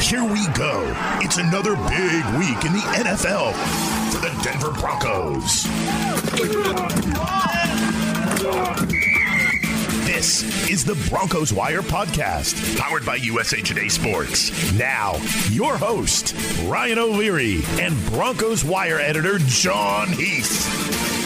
Here we go. It's another big week in the NFL for the Denver Broncos. This is the Broncos Wire podcast, powered by USA Today Sports. Now, your host, Ryan O'Leary, and Broncos Wire editor, John Heath.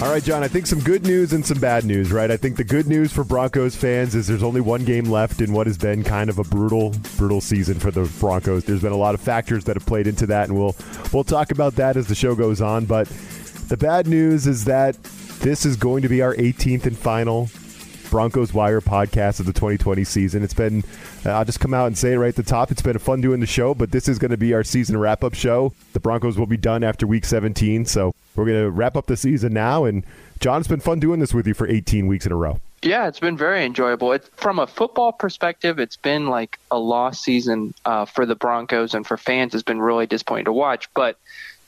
All right, John, I think some good news and some bad news, right? I think the good news for Broncos fans is there's only one game left in what has been kind of a brutal, brutal season for the Broncos. There's been a lot of factors that have played into that, and we'll we'll talk about that as the show goes on. But the bad news is that this is going to be our 18th and final Broncos Wire podcast of the 2020 season. It's been, uh, I'll just come out and say it right at the top. It's been fun doing the show, but this is going to be our season wrap up show. The Broncos will be done after week 17. So we're going to wrap up the season now. And John, it's been fun doing this with you for 18 weeks in a row. Yeah, it's been very enjoyable. It, from a football perspective, it's been like a lost season uh, for the Broncos, and for fans, it's been really disappointing to watch. But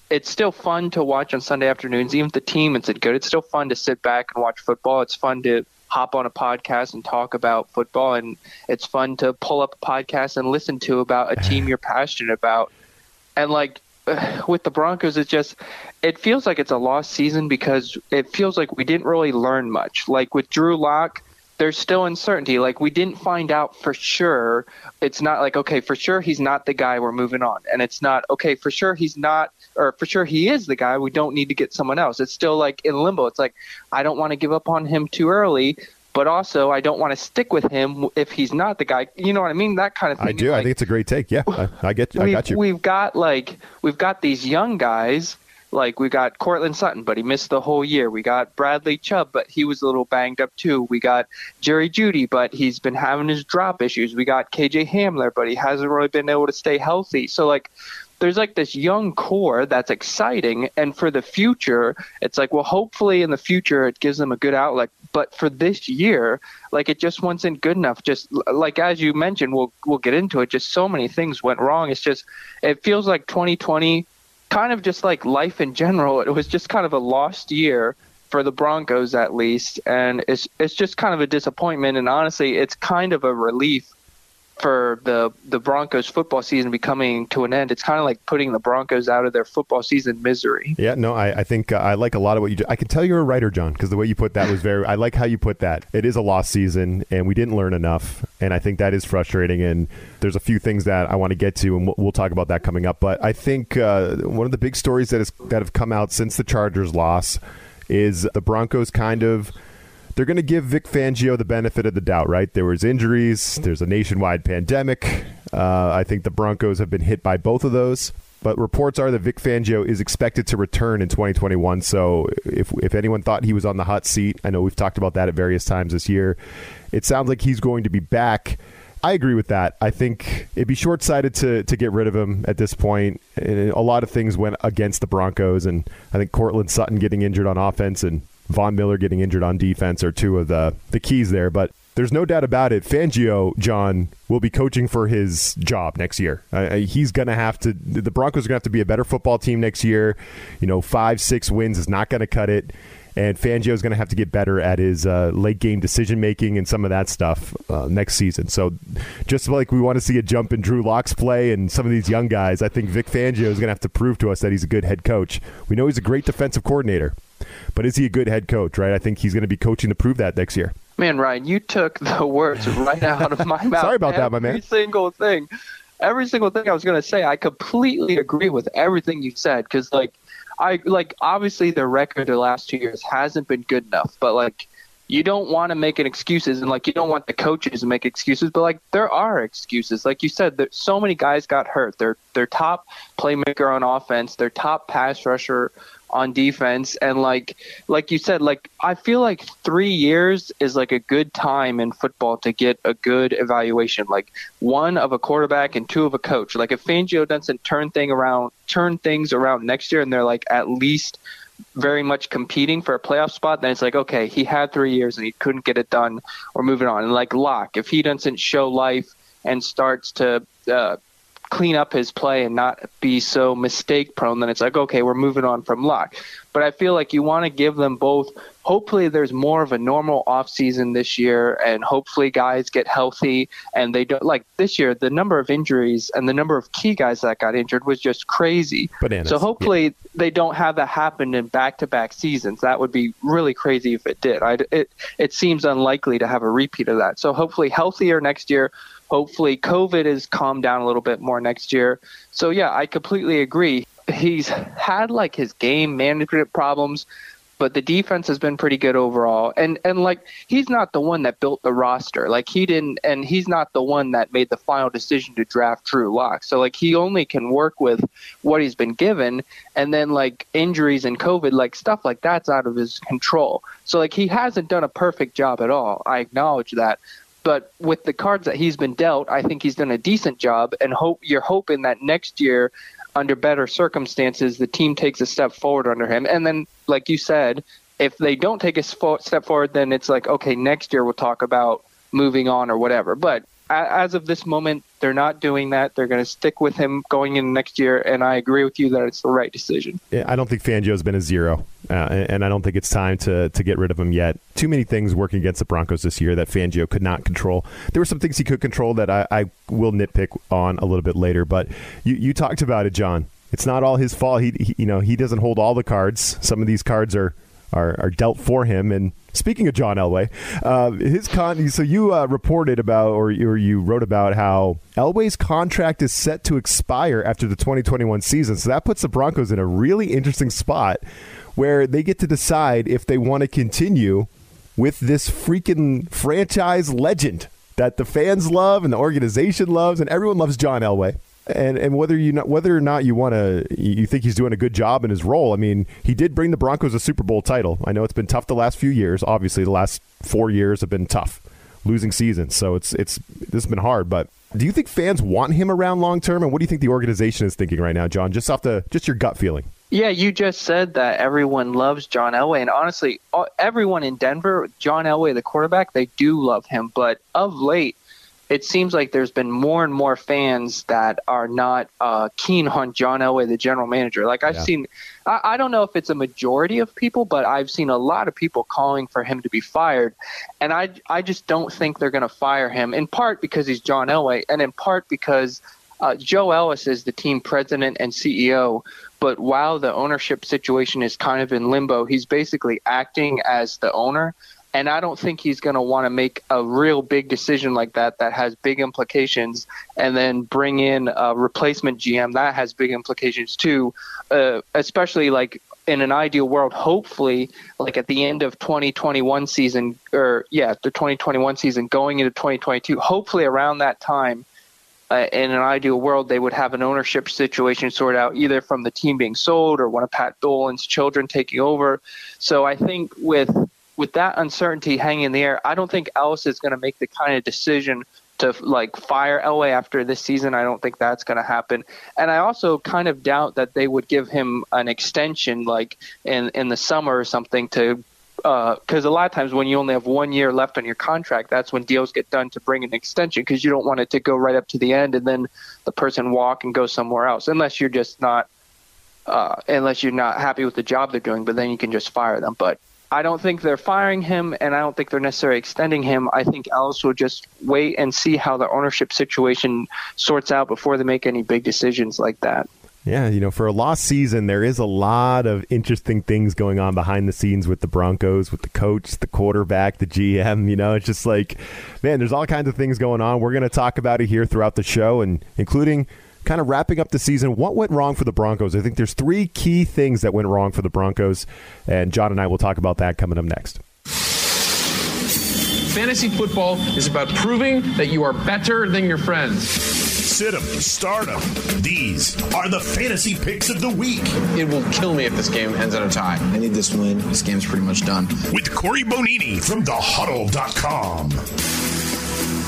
it's still fun to watch on Sunday afternoons. Even if the team isn't good, it's still fun to sit back and watch football. It's fun to hop on a podcast and talk about football, and it's fun to pull up a podcast and listen to about a team you're passionate about. And like with the Broncos, it just it feels like it's a lost season because it feels like we didn't really learn much. Like with Drew Lock, there's still uncertainty. Like we didn't find out for sure. It's not like okay, for sure he's not the guy. We're moving on, and it's not okay for sure he's not, or for sure he is the guy. We don't need to get someone else. It's still like in limbo. It's like I don't want to give up on him too early, but also I don't want to stick with him if he's not the guy. You know what I mean? That kind of thing. I do. Like, I think it's a great take. Yeah, I, I get. I got you. We've got like we've got these young guys like we got Courtland Sutton, but he missed the whole year. We got Bradley Chubb, but he was a little banged up too. We got Jerry Jeudy, but he's been having his drop issues. We got KJ Hamler, but he hasn't really been able to stay healthy. So like there's like this young core that's exciting and for the future it's like well hopefully in the future it gives them a good outlook but for this year like it just wasn't good enough just like as you mentioned we'll we'll get into it just so many things went wrong it's just it feels like 2020 kind of just like life in general, it was just kind of a lost year for the Broncos at least, and it's it's just kind of a disappointment. And honestly, it's kind of a relief for the the Broncos football season becoming to an end. It's kind of like putting the Broncos out of their football season misery. Yeah, no, I, I think uh, I like a lot of what you do. I can tell you're a writer, John, because the way you put that was very. I like how you put that. It is a lost season, and we didn't learn enough, and I think that is frustrating. And there's a few things that I want to get to, and we'll, we'll talk about that coming up. But I think uh, one of the big stories that is that have come out since the Chargers loss is the Broncos kind of they're going to give Vic Fangio the benefit of the doubt, right? There was injuries, there's a nationwide pandemic. Uh, I think the Broncos have been hit by both of those. But reports are that Vic Fangio is expected to return in 2021. So if if anyone thought he was on the hot seat, I know we've talked about that at various times this year. It sounds like he's going to be back. I agree with that. I think it'd be short sighted to, to get rid of him at this point. And a lot of things went against the Broncos, and I think Courtland Sutton getting injured on offense and Von Miller getting injured on defense are two of the, the keys there. But there's no doubt about it. Fangio, John, will be coaching for his job next year. Uh, he's going to have to, the Broncos are going to have to be a better football team next year. You know, five, six wins is not going to cut it. And Fangio is going to have to get better at his uh, late game decision making and some of that stuff uh, next season. So, just like we want to see a jump in Drew Lock's play and some of these young guys, I think Vic Fangio is going to have to prove to us that he's a good head coach. We know he's a great defensive coordinator. But is he a good head coach, right? I think he's going to be coaching to prove that next year. Man, Ryan, you took the words right out of my mouth. Sorry about every that, my man. Every single thing. Every single thing I was going to say, I completely agree with everything you said because, like, I like obviously the record the last two years hasn't been good enough, but like you don't want to make an excuses and like you don't want the coaches to make excuses, but like there are excuses. Like you said, there, so many guys got hurt. Their their top playmaker on offense, their top pass rusher on defense and like like you said like I feel like 3 years is like a good time in football to get a good evaluation like one of a quarterback and two of a coach like if Fangio doesn't turn thing around turn things around next year and they're like at least very much competing for a playoff spot, then it's like, okay, he had three years and he couldn't get it done. We're moving on. And like Lock, if he doesn't show life and starts to uh, clean up his play and not be so mistake prone, then it's like, okay, we're moving on from Lock. But I feel like you want to give them both. Hopefully, there's more of a normal offseason this year, and hopefully, guys get healthy. And they don't like this year, the number of injuries and the number of key guys that got injured was just crazy. Bananas. So, hopefully, yeah. they don't have that happen in back to back seasons. That would be really crazy if it did. I, it, it seems unlikely to have a repeat of that. So, hopefully, healthier next year hopefully covid is calmed down a little bit more next year so yeah i completely agree he's had like his game management problems, but the defense has been pretty good overall. And and like he's not the one that built the roster. Like he didn't and he's not the one that made the final decision to draft Drew Lock. So like he only can work with what he's been given and then like injuries and COVID, like stuff like that's out of his control. So like he hasn't done a perfect job at all. I acknowledge that. But with the cards that he's been dealt, I think he's done a decent job and hope you're hoping that next year under better circumstances, the team takes a step forward under him. And then, like you said, if they don't take a step forward, then it's like, okay, next year we'll talk about moving on or whatever. But as of this moment, they're not doing that. They're going to stick with him going in next year, and I agree with you that it's the right decision. I don't think Fangio's been a zero, uh, and I don't think it's time to to get rid of him yet. Too many things working against the Broncos this year that Fangio could not control. There were some things he could control that I, I will nitpick on a little bit later, but you, you talked about it, John. It's not all his fault. He, he you know he doesn't hold all the cards. Some of these cards are are, are dealt for him. And speaking of John Elway, uh, his con. So you uh, reported about, or, or you wrote about how Elway's contract is set to expire after the 2021 season. So that puts the Broncos in a really interesting spot where they get to decide if they want to continue with this freaking franchise legend that the fans love and the organization loves, and everyone loves John Elway and and whether you not, whether or not you want to you think he's doing a good job in his role. I mean, he did bring the Broncos a Super Bowl title. I know it's been tough the last few years. Obviously, the last four years have been tough, losing seasons. So it's it's this has been hard. But do you think fans want him around long term? And what do you think the organization is thinking right now, John? Just off the just your gut feeling. Yeah, you just said that everyone loves John Elway, and honestly, everyone in Denver, John Elway, the quarterback, they do love him. But of late, it seems like there's been more and more fans that are not uh, keen on John Elway, the general manager. Like I've yeah. seen, I, I, don't know if it's a majority of people, but I've seen a lot of people calling for him to be fired, and I I just don't think they're going to fire him. In part because he's John Elway, and in part because uh, Joe Ellis is the team president and CEO. But while the ownership situation is kind of in limbo, he's basically acting as the owner. And I don't think he's going to want to make a real big decision like that that has big implications and then bring in a replacement GM that has big implications too, uh, especially like in an ideal world, hopefully, like at the end of 2021 season, or yeah, the 2021 season going into 2022, hopefully around that time, uh, in an ideal world, they would have an ownership situation sorted out either from the team being sold or one of Pat Bowlen's children taking over. So I think with with that uncertainty hanging in the air, I don't think Ellis is going to make the kind of decision to like fire Elway after this season. I don't think that's going to happen. And I also kind of doubt that they would give him an extension like in in the summer or something to because uh, a lot of times when you only have one year left on your contract, that's when deals get done to bring an extension because you don't want it to go right up to the end and then the person walk and go somewhere else unless you're just not uh, unless you're not happy with the job they're doing. But then you can just fire them. But I don't think they're firing him, and I don't think they're necessarily extending him. I think Ellis will just wait and see how the ownership situation sorts out before they make any big decisions like that. Yeah, you know, for a lost season, there is a lot of interesting things going on behind the scenes with the Broncos, with the coach, the quarterback, the GM. You know, it's just like, man, there's all kinds of things going on. We're going to talk about it here throughout the show, and including kind of wrapping up the season, what went wrong for the Broncos? I think there's three key things that went wrong for the Broncos, and John and I will talk about that coming up next. Fantasy football is about proving that you are better than your friends. Sit 'em, start 'em. These are the fantasy picks of the week It will kill me if this game ends in a tie. I need this win. This game's pretty much done. with Corey Bonini from thehuddle.com.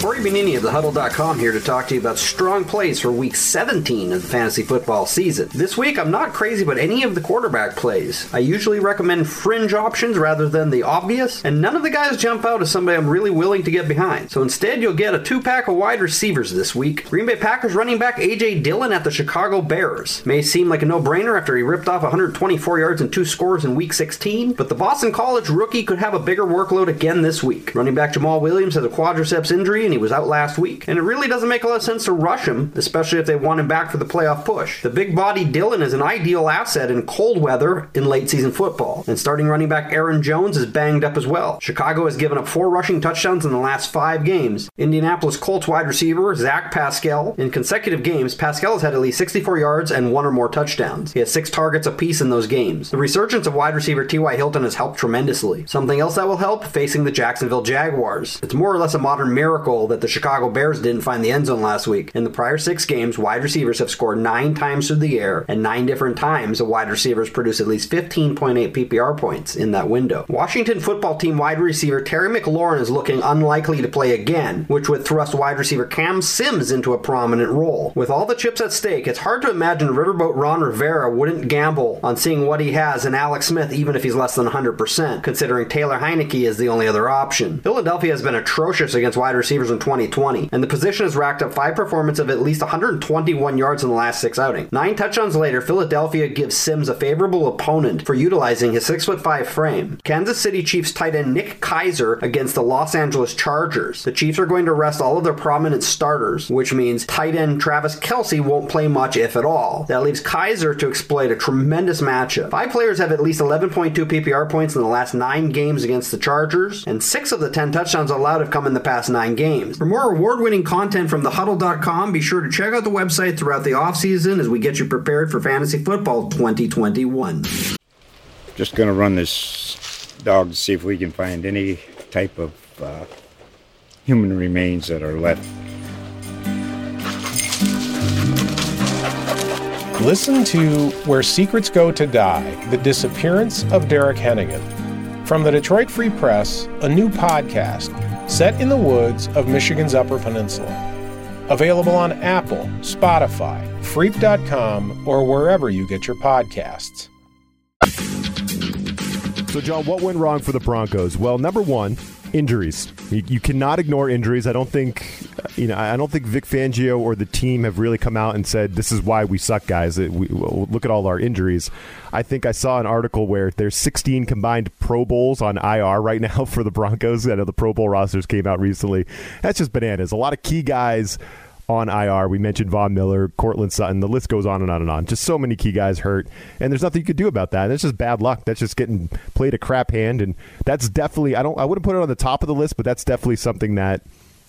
Corey Benini of thehuddle.com here to talk to you about strong plays for week 17 of the fantasy football season. This week, I'm not crazy about any of the quarterback plays. I usually recommend fringe options rather than the obvious, and none of the guys jump out as somebody I'm really willing to get behind. So instead, you'll get a two pack of wide receivers this week. Green Bay Packers running back A.J. Dillon at the Chicago Bears. May seem like a no brainer after he ripped off 124 yards and two scores in week 16, but the Boston College rookie could have a bigger workload again this week. Running back Jamaal Williams has a quadriceps injury he was out last week. And it really doesn't make a lot of sense to rush him, especially if they want him back for the playoff push. The big body Dillon is an ideal asset in cold weather in late season football. And starting running back Aaron Jones is banged up as well. Chicago has given up four rushing touchdowns in the last five games. Indianapolis Colts wide receiver Zach Pascal. In consecutive games, Pascal has had at least 64 yards and one or more touchdowns. He has six targets apiece in those games. The resurgence of wide receiver T.Y. Hilton has helped tremendously. Something else that will help facing the Jacksonville Jaguars. It's more or less a modern miracle that the Chicago Bears didn't find the end zone last week. In the prior six games, wide receivers have scored nine times through the air, and nine different times a wide receivers produce at least 15.8 PPR points in that window. Washington football team wide receiver Terry McLaurin is looking unlikely to play again, which would thrust wide receiver Cam Sims into a prominent role. With all the chips at stake, it's hard to imagine Riverboat Ron Rivera wouldn't gamble on seeing what he has in Alex Smith, even if he's less than 100%, considering Taylor Heinicke is the only other option. Philadelphia has been atrocious against wide receivers in 2020, and the position has racked up five performances of at least 121 yards in the last six outings. Nine touchdowns later, Philadelphia gives Sims a favorable opponent for utilizing his 6'5 frame. Kansas City Chiefs tight end Nick Keizer against the Los Angeles Chargers. The Chiefs are going to rest all of their prominent starters, which means tight end Travis Kelce won't play much, if at all. That leaves Keizer to exploit a tremendous matchup. Five players have at least 11.2 PPR points in the last nine games against the Chargers, and six of the 10 touchdowns allowed have come in the past nine games. For more award winning content from thehuddle.com, be sure to check out the website throughout the offseason as we get you prepared for fantasy football 2021. Just going to run this dog to see if we can find any type of uh, human remains that are left. Listen to Where Secrets Go to Die The Disappearance of Derek Hennigan. From the Detroit Free Press, a new podcast set in the woods of Michigan's Upper Peninsula. Available on Apple, Spotify, Freep.com, or wherever you get your podcasts. So, John, what went wrong for the Broncos? Well, number one, injuries. You, you cannot ignore injuries. I don't think, you know, I don't think Vic Fangio or the team have really come out and said this is why we suck, guys. It, we, look at all our injuries. I think I saw an article where there's 16 combined Pro Bowls on IR right now for the Broncos. I know the Pro Bowl rosters came out recently. That's just bananas. A lot of key guys on IR. We mentioned Von Miller, Courtland Sutton. The list goes on and on and on. Just so many key guys hurt, and there's nothing you could do about that. And it's just bad luck. That's just getting played a crap hand, and that's definitely. I don't. I wouldn't put it on the top of the list, but that's definitely something that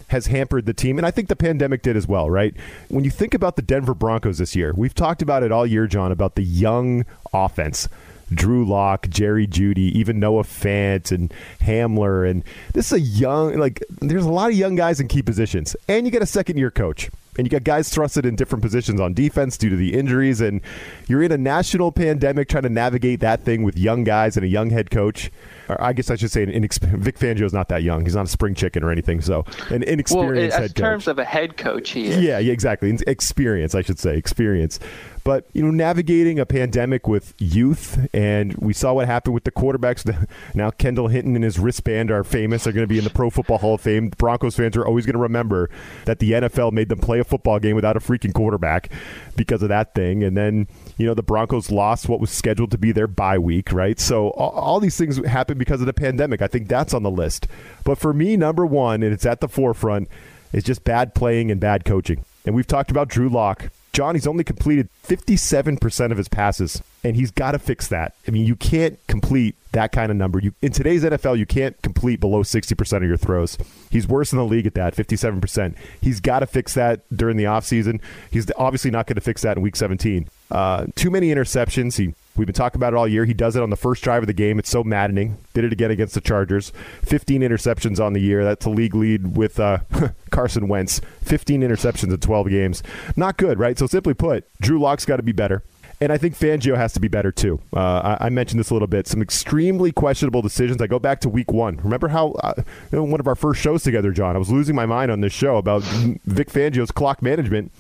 has hampered the team, and I think the pandemic did as well. Right? When you think about the Denver Broncos this year, we've talked about it all year, John, about the young offense. Drew Lock, Jerry Jeudy, even Noah Fant and Hamler. And this is a young, like, there's a lot of young guys in key positions. And you get a second year coach. And you got guys thrusted in different positions on defense due to the injuries. And you're in a national pandemic trying to navigate that thing with young guys and a young head coach. Or I guess I should say, an inex- Vic Fangio's not that young. He's not a spring chicken or anything. So, an inexperienced well, head in terms of a head coach, he is. Yeah, yeah, exactly. Experience, I should say, experience. But you know, navigating a pandemic with youth, and we saw what happened with the quarterbacks. Now Kendall Hinton and his wristband are famous. They're going to be in the Pro Football Hall of Fame. The Broncos fans are always going to remember that the NFL made them play a football game without a freaking quarterback because of that thing. And then you know the Broncos lost what was scheduled to be their bye week, right? So all, all these things happened because of the pandemic. I think that's on the list. But for me, number one, and it's at the forefront, is just bad playing and bad coaching. And we've talked about Drew Lock. John, he's only completed 57% of his passes, and he's got to fix that. I mean, you can't complete that kind of number. You In today's NFL, you can't complete below 60% of your throws. He's worse in the league at that, 57%. He's got to fix that during the offseason. He's obviously not going to fix that in week 17. Uh, too many interceptions. He We've been talking about it all year. He does it on the first drive of the game. It's so maddening. Did it again against the Chargers. 15 interceptions on the year. That's a league lead with uh, Carson Wentz. 15 interceptions in 12 games. Not good, right? So simply put, Drew Lock's got to be better. And I think Fangio has to be better too. Uh, I, I, mentioned this a little bit. Some extremely questionable decisions. I go back to week one. Remember how uh, one of our first shows together, John? I was losing my mind on this show about Vic Fangio's clock management.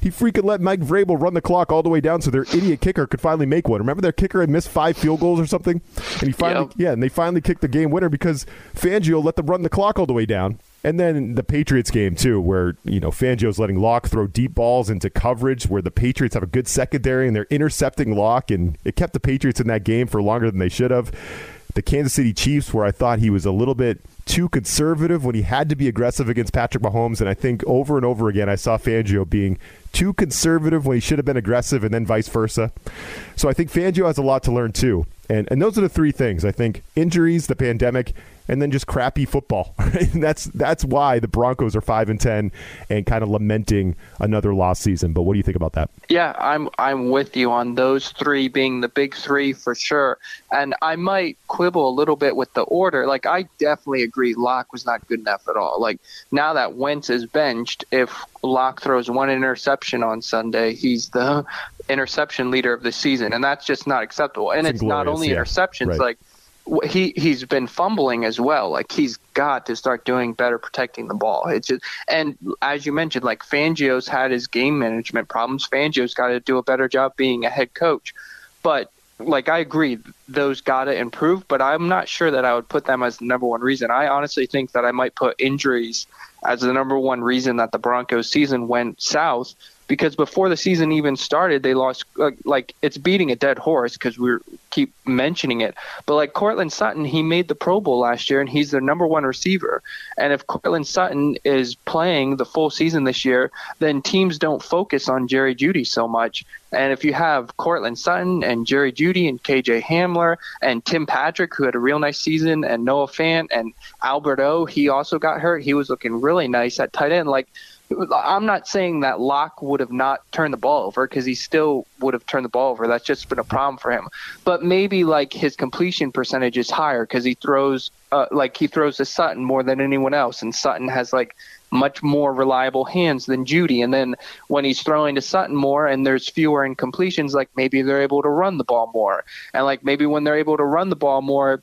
He freaking let Mike Vrabel run the clock all the way down so their idiot kicker could finally make one. Remember their kicker had missed five field goals or something, and he finally yep. yeah, and they finally kicked the game winner because Fangio let them run the clock all the way down. And then the Patriots game too, where you know Fangio's letting Lock throw deep balls into coverage, where the Patriots have a good secondary and they're intercepting Lock, and it kept the Patriots in that game for longer than they should have. The Kansas City Chiefs, where I thought he was a little bit too conservative when he had to be aggressive against Patrick Mahomes, and I think over and over again I saw Fangio being too conservative when he should have been aggressive, and then vice versa. So I think Fangio has a lot to learn too, and and those are the three things I think: injuries, the pandemic, and then just crappy football. Right? that's that's why the Broncos are five and ten and kind of lamenting another lost season. But what do you think about that? Yeah, I'm I'm with you on those three being the big three for sure. And I might quibble a little bit with the order. Like I definitely agree Lock was not good enough at all. Like now that Wentz is benched, if Lock throws one interception on Sunday, he's the interception leader of the season, and that's just not acceptable. And it's, it's not only yeah. interceptions, right. like he he's been fumbling as well. Like he's got to start doing better protecting the ball. It's just, and as you mentioned, like Fangio's had his game management problems. Fangio's got to do a better job being a head coach. But like I agree, those got to improve. But I'm not sure that I would put them as the number one reason. I honestly think that I might put injuries as the number one reason that the Broncos season went south because before the season even started, they lost. Uh, like it's beating a dead horse because we keep mentioning it. But like Courtland Sutton, he made the Pro Bowl last year, and he's their number one receiver. And if Courtland Sutton is playing the full season this year, then teams don't focus on Jerry Jeudy so much. And if you have Courtland Sutton and Jerry Jeudy and KJ Hamler and Tim Patrick, who had a real nice season, and Noah Fant and Albert O, he also got hurt. He was looking really nice at tight end. Like I'm not saying that Lock would have not turned the ball over because he still would have turned the ball over. That's just been a problem for him. But maybe like his completion percentage is higher because he throws uh, like he throws to Sutton more than anyone else, and Sutton has like much more reliable hands than Jeudy. And then when he's throwing to Sutton more and there's fewer incompletions, like maybe they're able to run the ball more. And like maybe when they're able to run the ball more,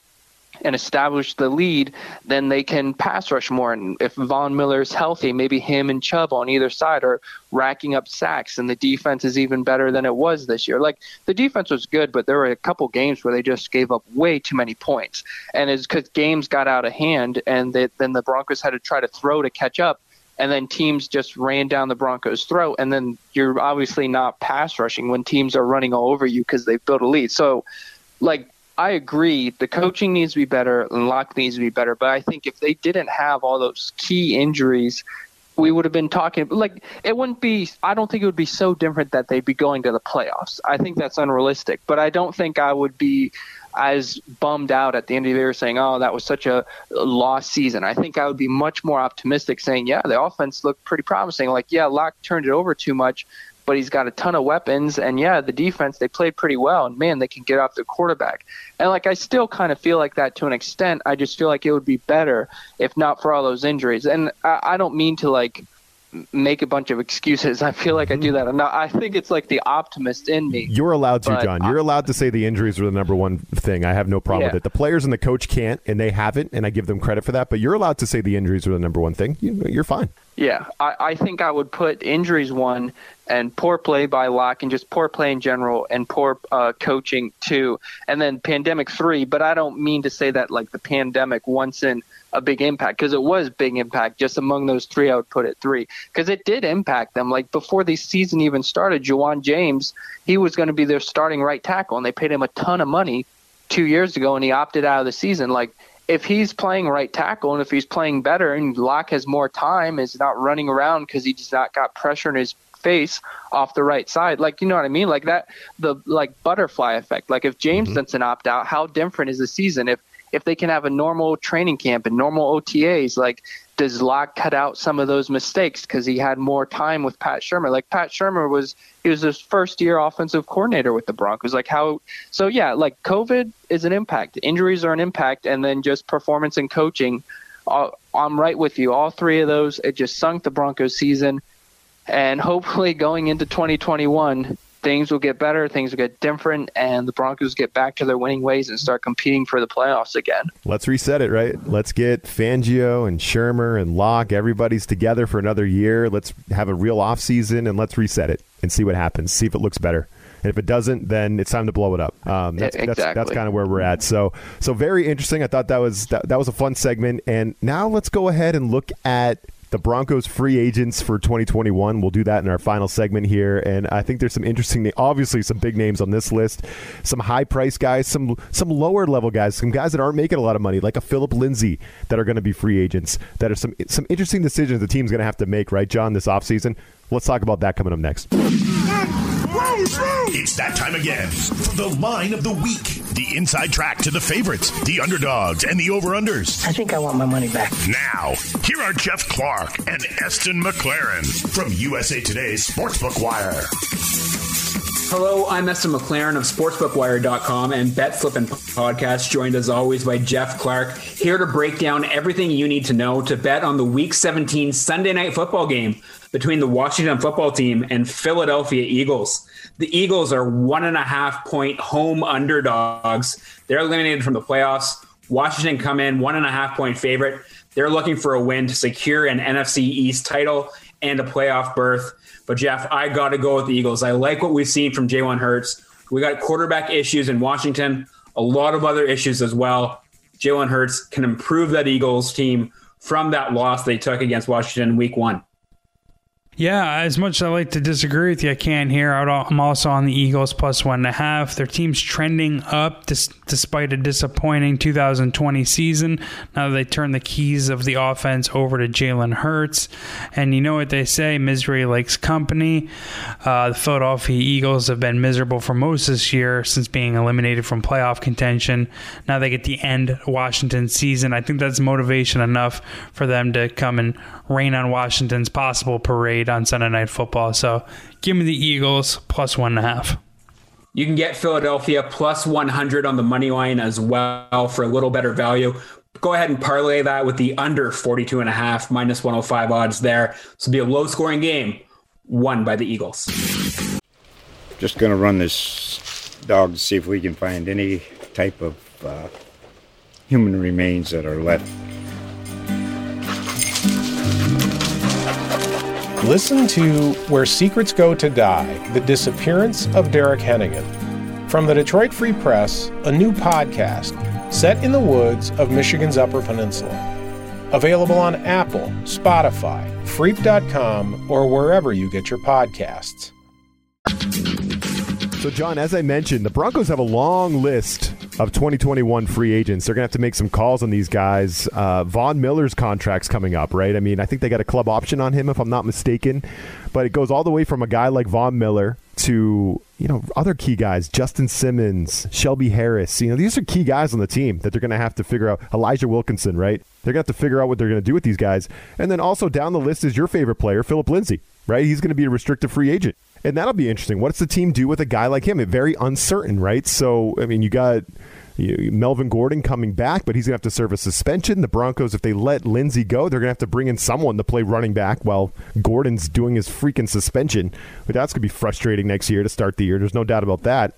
and establish the lead, then they can pass rush more. And if Von Miller's healthy, maybe him and Chubb on either side are racking up sacks, and the defense is even better than it was this year. Like the defense was good, but there were a couple games where they just gave up way too many points, and it's because games got out of hand, and they, then the Broncos had to try to throw to catch up. And then teams just ran down the Broncos' throat, and then you're obviously not pass rushing when teams are running all over you because they've built a lead. So, like I agree. The coaching needs to be better, and Lock needs to be better. But I think if they didn't have all those key injuries, we would have been talking. Like it wouldn't be. I don't think it would be so different that they'd be going to the playoffs. I think that's unrealistic. But I don't think I would be as bummed out at the end of the year saying, "Oh, that was such a lost season." I think I would be much more optimistic saying, "Yeah, the offense looked pretty promising." Like, yeah, Lock turned it over too much, but he's got a ton of weapons. And yeah, the defense, they played pretty well. And man, they can get off the quarterback. And like, I still kind of feel like that to an extent. I just feel like it would be better if not for all those injuries. And I, I don't mean to like, make a bunch of excuses. I feel like I do that. I'm not, I think it's like the optimist in me. You're allowed to, John. You're allowed to say the injuries are the number one thing. I have no problem yeah. with it. The players and the coach can't, and they haven't, and I give them credit for that. But you're allowed to say the injuries are the number one thing. You, are fine. Yeah, I, I think I would put injuries one and poor play by Lock and just poor play in general and poor uh, coaching too. and then pandemic three. But I don't mean to say that like the pandemic once in a big impact because it was big impact. Just among those three, I would put it three because it did impact them. Like before the season even started, Ja'Wuan James he was going to be their starting right tackle, and they paid him a ton of money two years ago, and he opted out of the season. Like if he's playing right tackle and if he's playing better and Lock has more time, is not running around because he's not got pressure in his face off the right side. Like you know what I mean? Like that the like butterfly effect. Like if James mm-hmm. Denson opt out, how different is the season? If if they can have a normal training camp and normal OTAs, like does Lock cut out some of those mistakes because he had more time with Pat Shurmur? Like Pat Shurmur was he was his first year offensive coordinator with the Broncos. Like how so yeah, like COVID is an impact. Injuries are an impact and then just performance and coaching. Uh, I'm right with you. All three of those, it just sunk the Broncos season. And hopefully going into 2021, things will get better, things will get different, and the Broncos get back to their winning ways and start competing for the playoffs again. Let's reset it, right? Let's get Fangio and Shurmur and Lock, everybody's together for another year. Let's have a real offseason and let's reset it and see what happens, see if it looks better. And if it doesn't, then it's time to blow it up. Um, that's, exactly. that's, that's kind of where we're at. So so very interesting. I thought that was that, that was a fun segment. And now let's go ahead and look at the Broncos free agents for 2021. We'll do that in our final segment here, and I think there's some interesting, obviously some big names on this list, some high price guys, some some lower level guys, some guys that aren't making a lot of money, like a Philip Lindsay, that are going to be free agents. That are some some interesting decisions the team's going to have to make, right, John, this offseason. Let's talk about that coming up next. It's that time again for the line of the week. The inside track to the favorites, the underdogs, and the over-unders. I think I want my money back. Now, here are Jeff Clark and Eston McLaren from USA Today's Sportsbook Wire. Hello, I'm Eston McLaren of SportsbookWire.com and Bet Flippin' Podcast, joined as always by Jeff Clark, here to break down everything you need to know to bet on the Week 17 Sunday night football game between the Washington football team and Philadelphia Eagles. The Eagles are one and a half point home underdogs. They're eliminated from the playoffs. Washington come in one and a half point favorite. They're looking for a win to secure an NFC East title and a playoff berth. But Jeff, I got to go with the Eagles. I like what we've seen from Jalen Hurts. We got quarterback issues in Washington, a lot of other issues as well. Jalen Hurts can improve that Eagles team from that loss they took against Washington week one. Yeah, as much as I like to disagree with you, I can't here. I'm also on the Eagles plus one and a half. Their team's trending up despite a disappointing 2020 season. Now that they turn the keys of the offense over to Jalen Hurts. And you know what they say misery likes company. Uh, the Philadelphia Eagles have been miserable for most this year since being eliminated from playoff contention. Now they get the end Washington season. I think that's motivation enough for them to come and rain on Washington's possible parade on Sunday Night Football. So give me the Eagles plus one and a half. You can get Philadelphia plus 100 on the money line as well for a little better value. Go ahead and parlay that with the under 42 and a half minus 105 odds there. This will be a low scoring game won by the Eagles. Just going to run this dog to see if we can find any type of uh, human remains that are left Listen to Where Secrets Go to Die The Disappearance of Derek Hennigan. From the Detroit Free Press, a new podcast set in the woods of Michigan's Upper Peninsula. Available on Apple, Spotify, Freep.com, or wherever you get your podcasts. So, John, as I mentioned, the Broncos have a long list of 2021 free agents. They're going to have to make some calls on these guys. Uh, Von Miller's contract's coming up, right? I mean, I think they got a club option on him, if I'm not mistaken. But it goes all the way from a guy like Von Miller to you know other key guys, Justin Simmons, Shelby Harris. You know, these are key guys on the team that they're going to have to figure out. Elijah Wilkinson, right? They're going to have to figure out what they're going to do with these guys. And then also down the list is your favorite player, Philip Lindsay, right? He's going to be a restricted free agent. And that'll be interesting. What does the team do with a guy like him? It's very uncertain, right? So, I mean, you got you, Melvin Gordon coming back, but he's going to have to serve a suspension. The Broncos, if they let Lindsay go, they're going to have to bring in someone to play running back while Gordon's doing his freaking suspension. But that's going to be frustrating next year to start the year. There's no doubt about that.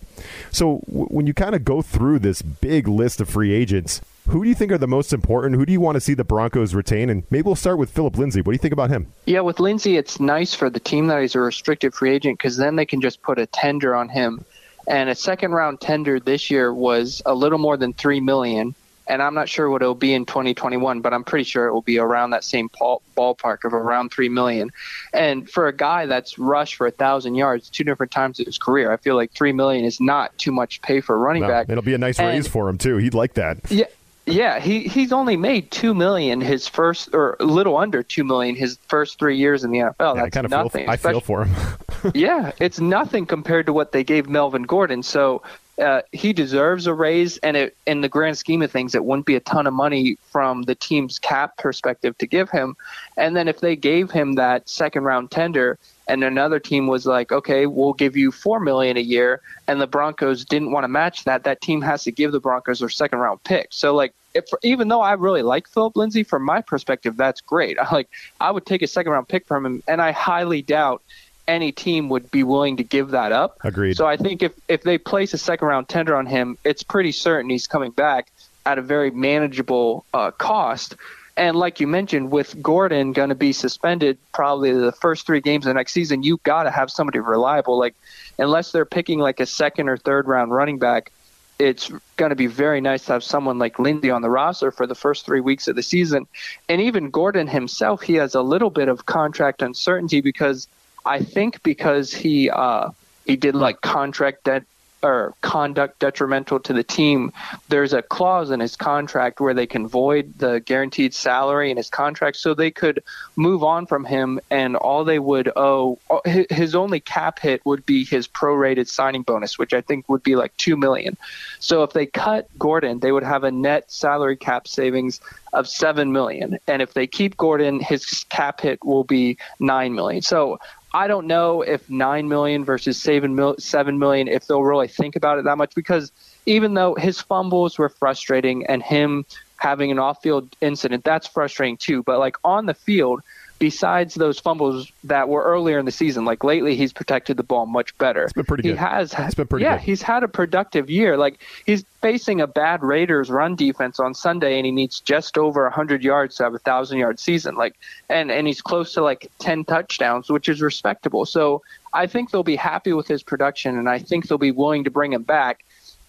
So, w- when you kind of go through this big list of free agents, who do you think are the most important? Who do you want to see the Broncos retain? And maybe we'll start with Philip Lindsay. What do you think about him? Yeah, with Lindsay, it's nice for the team that he's a restricted free agent because then they can just put a tender on him. And a second round tender this year was a little more than three million. And I'm not sure what it'll be in 2021, but I'm pretty sure it will be around that same ballpark of around three million. And for a guy that's rushed for a thousand yards two different times in his career, I feel like three million is not too much pay for a running no, back. It'll be a nice and, raise for him too. He'd like that. Yeah, yeah, he he's only made two million his first, or a little under two million his first three years in the NFL. Yeah, That's I kind of nothing. Feel, I feel for him. yeah, it's nothing compared to what they gave Melvin Gordon. So uh, he deserves a raise, and it, in the grand scheme of things, it wouldn't be a ton of money from the team's cap perspective to give him. And then if they gave him that second round tender, and another team was like, okay, we'll give you four million a year, and the Broncos didn't want to match that, that team has to give the Broncos their second round pick. So like, if, even though I really like Philip Lindsay, from my perspective, that's great. I like, I would take a second round pick from him, and I highly doubt any team would be willing to give that up. Agreed. So I think if if they place a second round tender on him, it's pretty certain he's coming back at a very manageable uh, cost. And like you mentioned, with Gordon going to be suspended probably the first three games of the next season, you got to have somebody reliable. Like, unless they're picking like a second or third round running back, it's going to be very nice to have someone like Lindy on the roster for the first three weeks of the season. And even Gordon himself, he has a little bit of contract uncertainty because I think because he uh, he did like contract debt or conduct detrimental to the team, there's a clause in his contract where they can void the guaranteed salary in his contract so they could move on from him and all they would owe uh, his only cap hit would be his prorated signing bonus which I think would be like 2 million. So if they cut Gordon, they would have a net salary cap savings of 7 million and if they keep Gordon, his cap hit will be 9 million. So I don't know if nine million versus seven seven million if they'll really think about it that much because even though his fumbles were frustrating and him having an off-field incident that's frustrating too, but like on the field, besides those fumbles that were earlier in the season, like lately he's protected the ball much better. It's been pretty good. He has. It's been pretty yeah, good. he's had a productive year. Like he's facing a bad Raiders run defense on Sunday, and he needs just over 100 yards to have a thousand yard season. Like, and and he's close to like 10 touchdowns, which is respectable. So I think they'll be happy with his production, and I think they'll be willing to bring him back.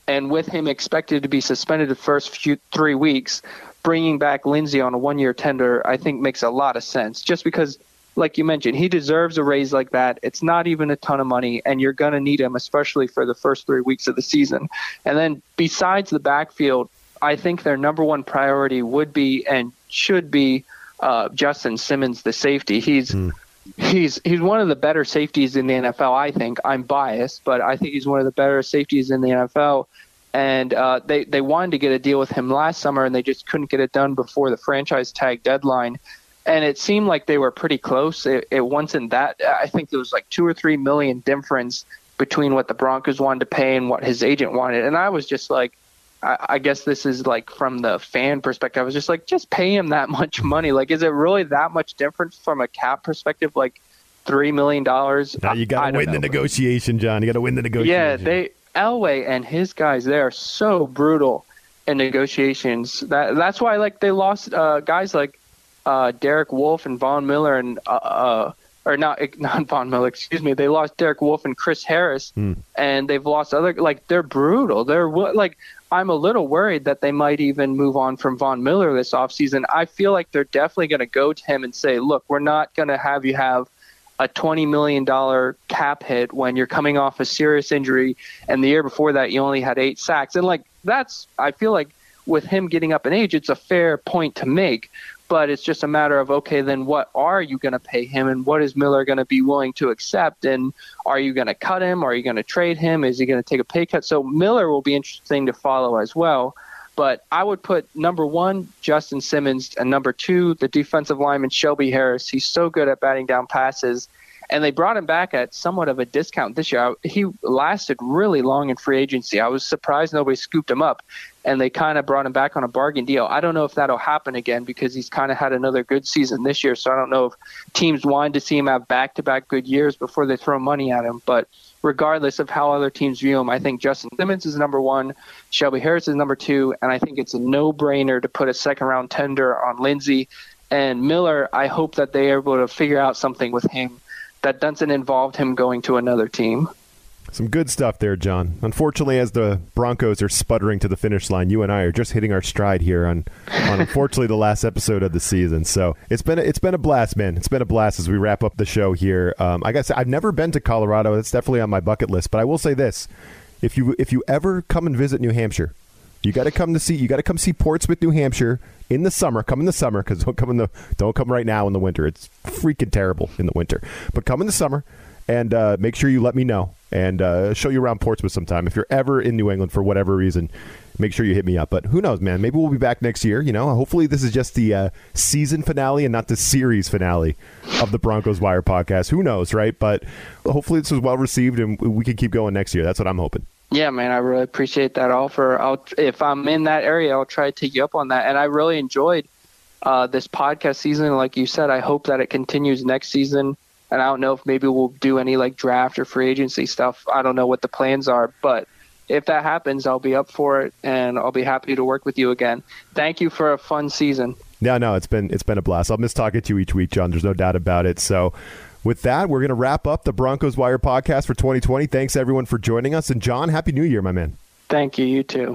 And with him expected to be suspended the first few three weeks, bringing back Lindsay on a one year tender, I think makes a lot of sense. Just because, like you mentioned, he deserves a raise like that. It's not even a ton of money, and you're going to need him, especially for the first three weeks of the season. And then besides the backfield, I think their number one priority would be and should be uh, Justin Simmons, the safety. He's mm. he's he's one of the better safeties in the NFL. I think I'm biased, but I think he's one of the better safeties in the NFL and uh, they they wanted to get a deal with him last summer, and they just couldn't get it done before the franchise tag deadline. And it seemed like they were pretty close. It, it wasn't that. I think there was like two or three million difference between what the Broncos wanted to pay and what his agent wanted. And I was just like, I, I guess this is like from the fan perspective. I was just like, just pay him that much money. Like, is it really that much difference from a cap perspective? Like, three million dollars. Now you got to win know. the negotiation, John. You got to win the negotiation. Yeah, they Elway and his guys, they are so brutal in negotiations. That that's why like they lost uh, guys like uh, Derek Wolfe and Von Miller and uh, uh or not not Von Miller, excuse me. They lost Derek Wolfe and Chris Harris, mm. and they've lost other like they're brutal. They're like I'm a little worried that they might even move on from Von Miller this offseason. I feel like they're definitely going to go to him and say, "Look, we're not going to have you have." A $20 million cap hit when you're coming off a serious injury and the year before that you only had eight sacks. And like that's i feel like with him getting up in age it's a fair point to make but it's just a matter of okay then what are you going to pay him and what is miller going to be willing to accept and are you going to cut him? Are you going to trade him? Is he going to take a pay cut? So miller will be interesting to follow as well but I would put number one, Justin Simmons, and number two, the defensive lineman Shelby Harris. He's so good at batting down passes. And they brought him back at somewhat of a discount this year. He lasted really long in free agency. I was surprised nobody scooped him up, and they kind of brought him back on a bargain deal. I don't know if that'll happen again because he's kind of had another good season this year. So I don't know if teams wanted to see him have back to back good years before they throw money at him. But regardless of how other teams view him. I think Justin Simmons is number one, Shelby Harris is number two, and I think it's a no brainer to put a second round tender on Lindsay. And Miller, I hope that they are able to figure out something with him that doesn't involve him going to another team. Some good stuff there, John. Unfortunately, as the Broncos are sputtering to the finish line, you and I are just hitting our stride here on, on unfortunately the last episode of the season. So it's been a, it's been a blast, man. It's been a blast as we wrap up the show here. Um, I guess I've never been to Colorado. It's definitely on my bucket list. But I will say this: if you if you ever come and visit New Hampshire, you got to come to see you got to come see Portsmouth, New Hampshire in the summer. Come in the summer because don't come in the don't come right now in the winter. It's freaking terrible in the winter. But come in the summer and uh, make sure you let me know and uh, show you around Portsmouth sometime. If you're ever in New England for whatever reason, make sure you hit me up. But who knows, man? Maybe we'll be back next year. You know, hopefully this is just the uh, season finale and not the series finale of the Broncos Wire podcast. Who knows, right? But hopefully this was well received and we can keep going next year. That's what I'm hoping. Yeah, man, I really appreciate that offer. I'll if I'm in that area, I'll try to take you up on that. And I really enjoyed uh, this podcast season. Like you said, I hope that it continues next season. And I don't know if maybe we'll do any like draft or free agency stuff. I don't know what the plans are, but if that happens, I'll be up for it, and I'll be happy to work with you again. Thank you for a fun season. No, no, it's been it's been a blast. I'll miss talking to you each week, John. There's no doubt about it. So. With that, we're going to wrap up the Broncos Wire podcast for 2020. Thanks everyone for joining us. And John, happy New Year, my man. Thank you. You too.